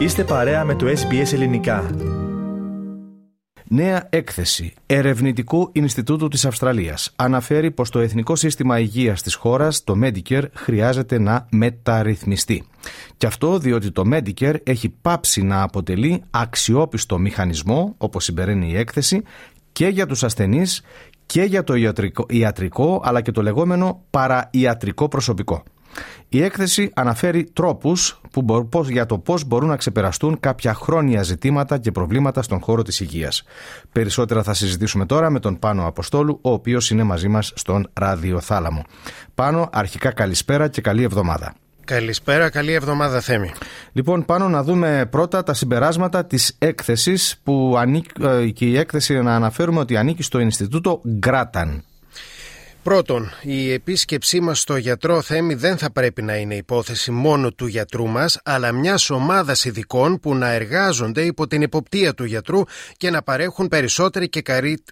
Είστε παρέα με το SBS Ελληνικά. Νέα έκθεση Ερευνητικού Ινστιτούτου της Αυστραλίας αναφέρει πως το Εθνικό Σύστημα Υγείας της χώρας, το Medicare, χρειάζεται να μεταρρυθμιστεί. Και αυτό διότι το Medicare έχει πάψει να αποτελεί αξιόπιστο μηχανισμό, όπως συμπεραίνει η έκθεση, και για τους ασθενείς και για το ιατρικό, ιατρικό αλλά και το λεγόμενο παραϊατρικό προσωπικό. Η έκθεση αναφέρει τρόπους που, για το πώς μπορούν να ξεπεραστούν κάποια χρόνια ζητήματα και προβλήματα στον χώρο της υγείας. Περισσότερα θα συζητήσουμε τώρα με τον Πάνο Αποστόλου, ο οποίος είναι μαζί μας στον Ραδιοθάλαμο. Πάνο, αρχικά καλησπέρα και καλή εβδομάδα. Καλησπέρα, καλή εβδομάδα Θέμη. Λοιπόν, πάνω να δούμε πρώτα τα συμπεράσματα της έκθεσης που ανήκει, ε, και η έκθεση να αναφέρουμε ότι ανήκει στο Ινστιτούτο Γκράταν. Πρώτον, η επίσκεψή μας στο γιατρό Θέμη δεν θα πρέπει να είναι υπόθεση μόνο του γιατρού μας, αλλά μιας ομάδας ειδικών που να εργάζονται υπό την υποπτία του γιατρού και να παρέχουν περισσότερη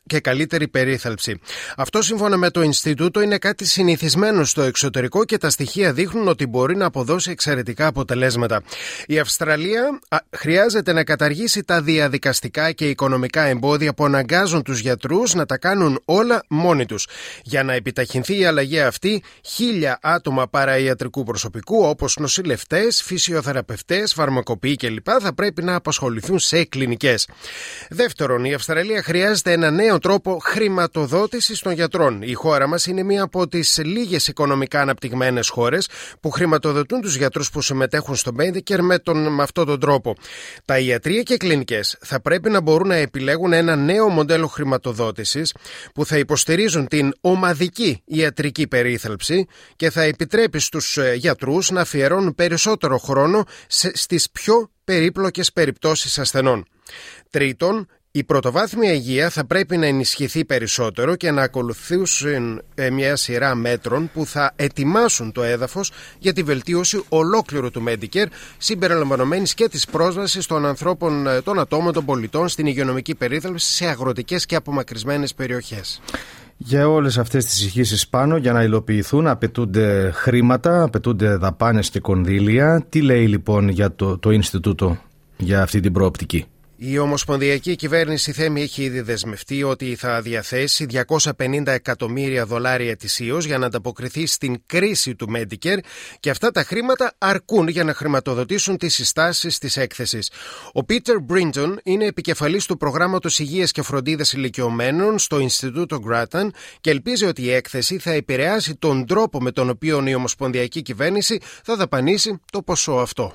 και καλύτερη περίθαλψη. Αυτό σύμφωνα με το Ινστιτούτο είναι κάτι συνηθισμένο στο εξωτερικό και τα στοιχεία δείχνουν ότι μπορεί να αποδώσει εξαιρετικά αποτελέσματα. Η Αυστραλία χρειάζεται να καταργήσει τα διαδικαστικά και οικονομικά εμπόδια που αναγκάζουν τους γιατρούς να τα κάνουν όλα μόνοι τους. Για να επιταχυνθεί η αλλαγή αυτή, χίλια άτομα παραϊατρικού προσωπικού, όπως νοσηλευτές, φυσιοθεραπευτές, φαρμακοποιοί κλπ., θα πρέπει να απασχοληθούν σε κλινικές. Δεύτερον, η Αυστραλία χρειάζεται ένα νέο τρόπο χρηματοδότησης των γιατρών. Η χώρα μας είναι μία από τις λίγες οικονομικά αναπτυγμένες χώρες που χρηματοδοτούν τους γιατρούς που συμμετέχουν στο Medicare με, τον, με αυτόν τον τρόπο. Τα ιατρία και κλινικές θα πρέπει να μπορούν να επιλέγουν ένα νέο μοντέλο χρηματοδότησης που θα υποστηρίζουν την ομαδική η ιατρική περίθαλψη και θα επιτρέπει στους ε, γιατρούς να αφιερώνουν περισσότερο χρόνο στις πιο περίπλοκες περιπτώσεις ασθενών. Τρίτον, η πρωτοβάθμια υγεία θα πρέπει να ενισχυθεί περισσότερο και να ακολουθήσουν ε, μια σειρά μέτρων που θα ετοιμάσουν το έδαφος για τη βελτίωση ολόκληρου του Medicare συμπεριλαμβανομένης και της πρόσβασης των ανθρώπων, ε, των ατόμων, των πολιτών στην υγειονομική περίθαλψη σε αγροτικές και απομακρυσμένες περιοχές. Για όλες αυτές τις ηχήσεις πάνω για να υλοποιηθούν απαιτούνται χρήματα, απαιτούνται δαπάνες και κονδύλια. Τι λέει λοιπόν για το, το Ινστιτούτο για αυτή την προοπτική; Η Ομοσπονδιακή Κυβέρνηση Θέμη έχει ήδη δεσμευτεί ότι θα διαθέσει 250 εκατομμύρια δολάρια ετησίως για να ανταποκριθεί στην κρίση του Medicare και αυτά τα χρήματα αρκούν για να χρηματοδοτήσουν τις συστάσεις της έκθεσης. Ο Πίτερ Μπρίντον είναι επικεφαλής του προγράμματος Υγείας και Φροντίδας Ηλικιωμένων στο Ινστιτούτο Γκράταν και ελπίζει ότι η έκθεση θα επηρεάσει τον τρόπο με τον οποίο η Ομοσπονδιακή Κυβέρνηση θα δαπανίσει το ποσό αυτό.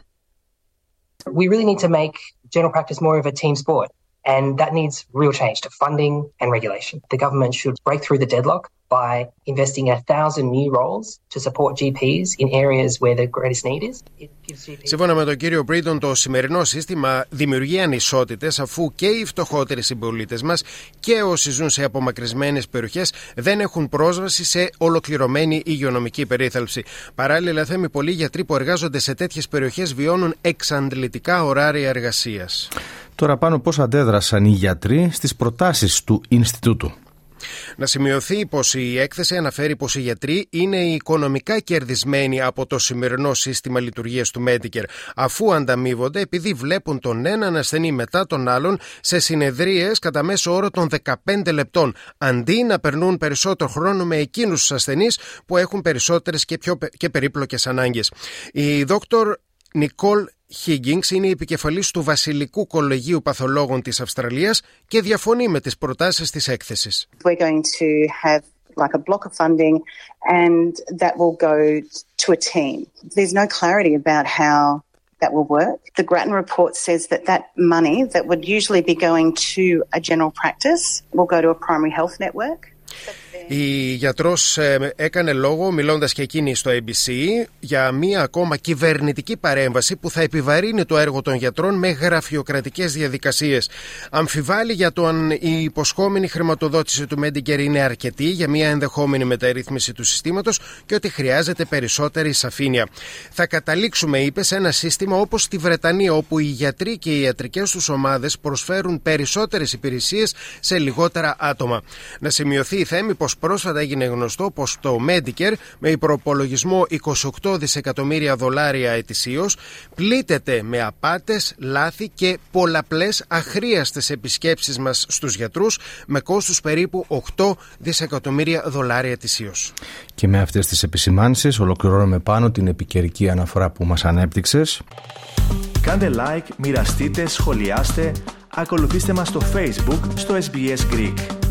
We really need to make general practice more of a team sport. And that needs real change to funding and regulation. The government should break through the deadlock by investing a thousand new roles to support GPs in areas where the greatest need is. Σύμφωνα με τον κύριο Μπρίντον, το σημερινό σύστημα δημιουργεί ανισότητες αφού και οι φτωχότεροι συμπολίτες μας και όσοι ζουν σε απομακρυσμένες περιοχές δεν έχουν πρόσβαση σε ολοκληρωμένη υγειονομική περίθαλψη. Παράλληλα, θέμη πολλοί γιατροί που εργάζονται σε τέτοιες περιοχές βιώνουν εξαντλητικά ωράρια εργασίας. Τώρα πάνω πώς αντέδρασαν οι γιατροί στις προτάσεις του Ινστιτούτου. Να σημειωθεί πως η έκθεση αναφέρει πως οι γιατροί είναι οικονομικά κερδισμένοι από το σημερινό σύστημα λειτουργίας του Medicare, αφού ανταμείβονται επειδή βλέπουν τον έναν ασθενή μετά τον άλλον σε συνεδρίες κατά μέσο όρο των 15 λεπτών, αντί να περνούν περισσότερο χρόνο με εκείνους τους ασθενείς που έχουν περισσότερες και πιο και περίπλοκες ανάγκες. Η δόκτωρ Νικόλ Higgins είναι η επικεφαλής του Βασιλικού Κολεγίου Παθολόγων της Αυστραλίας και διαφωνεί με τις προτάσεις της έκθεσης. We're going to have like a block of funding and that will go to a team. There's no clarity about how that will work. The Grattan report says that that money that would usually be going to a general practice will go to a primary health network. Η γιατρός ε, έκανε λόγο, μιλώντας και εκείνη στο ABC, για μία ακόμα κυβερνητική παρέμβαση που θα επιβαρύνει το έργο των γιατρών με γραφειοκρατικές διαδικασίες. Αμφιβάλλει για το αν η υποσχόμενη χρηματοδότηση του Medicare είναι αρκετή για μία ενδεχόμενη μεταρρύθμιση του συστήματος και ότι χρειάζεται περισσότερη σαφήνεια. Θα καταλήξουμε, είπε, σε ένα σύστημα όπως στη Βρετανία, όπου οι γιατροί και οι ιατρικές τους ομάδες προσφέρουν περισσότερες υπηρεσίες σε λιγότερα άτομα. Να σημειωθεί η θέμη πως πρόσφατα έγινε γνωστό πως το Medicare με υπροπολογισμό 28 δισεκατομμύρια δολάρια ετησίως πλήττεται με απάτες, λάθη και πολλαπλές αχρίαστες επισκέψεις μας στους γιατρούς με κόστου περίπου 8 δισεκατομμύρια δολάρια ετησίως. Και με αυτές τις επισημάνσεις ολοκληρώνουμε πάνω την επικαιρική αναφορά που μας ανέπτυξε. Κάντε like, μοιραστείτε, σχολιάστε, ακολουθήστε μας στο Facebook στο SBS Greek.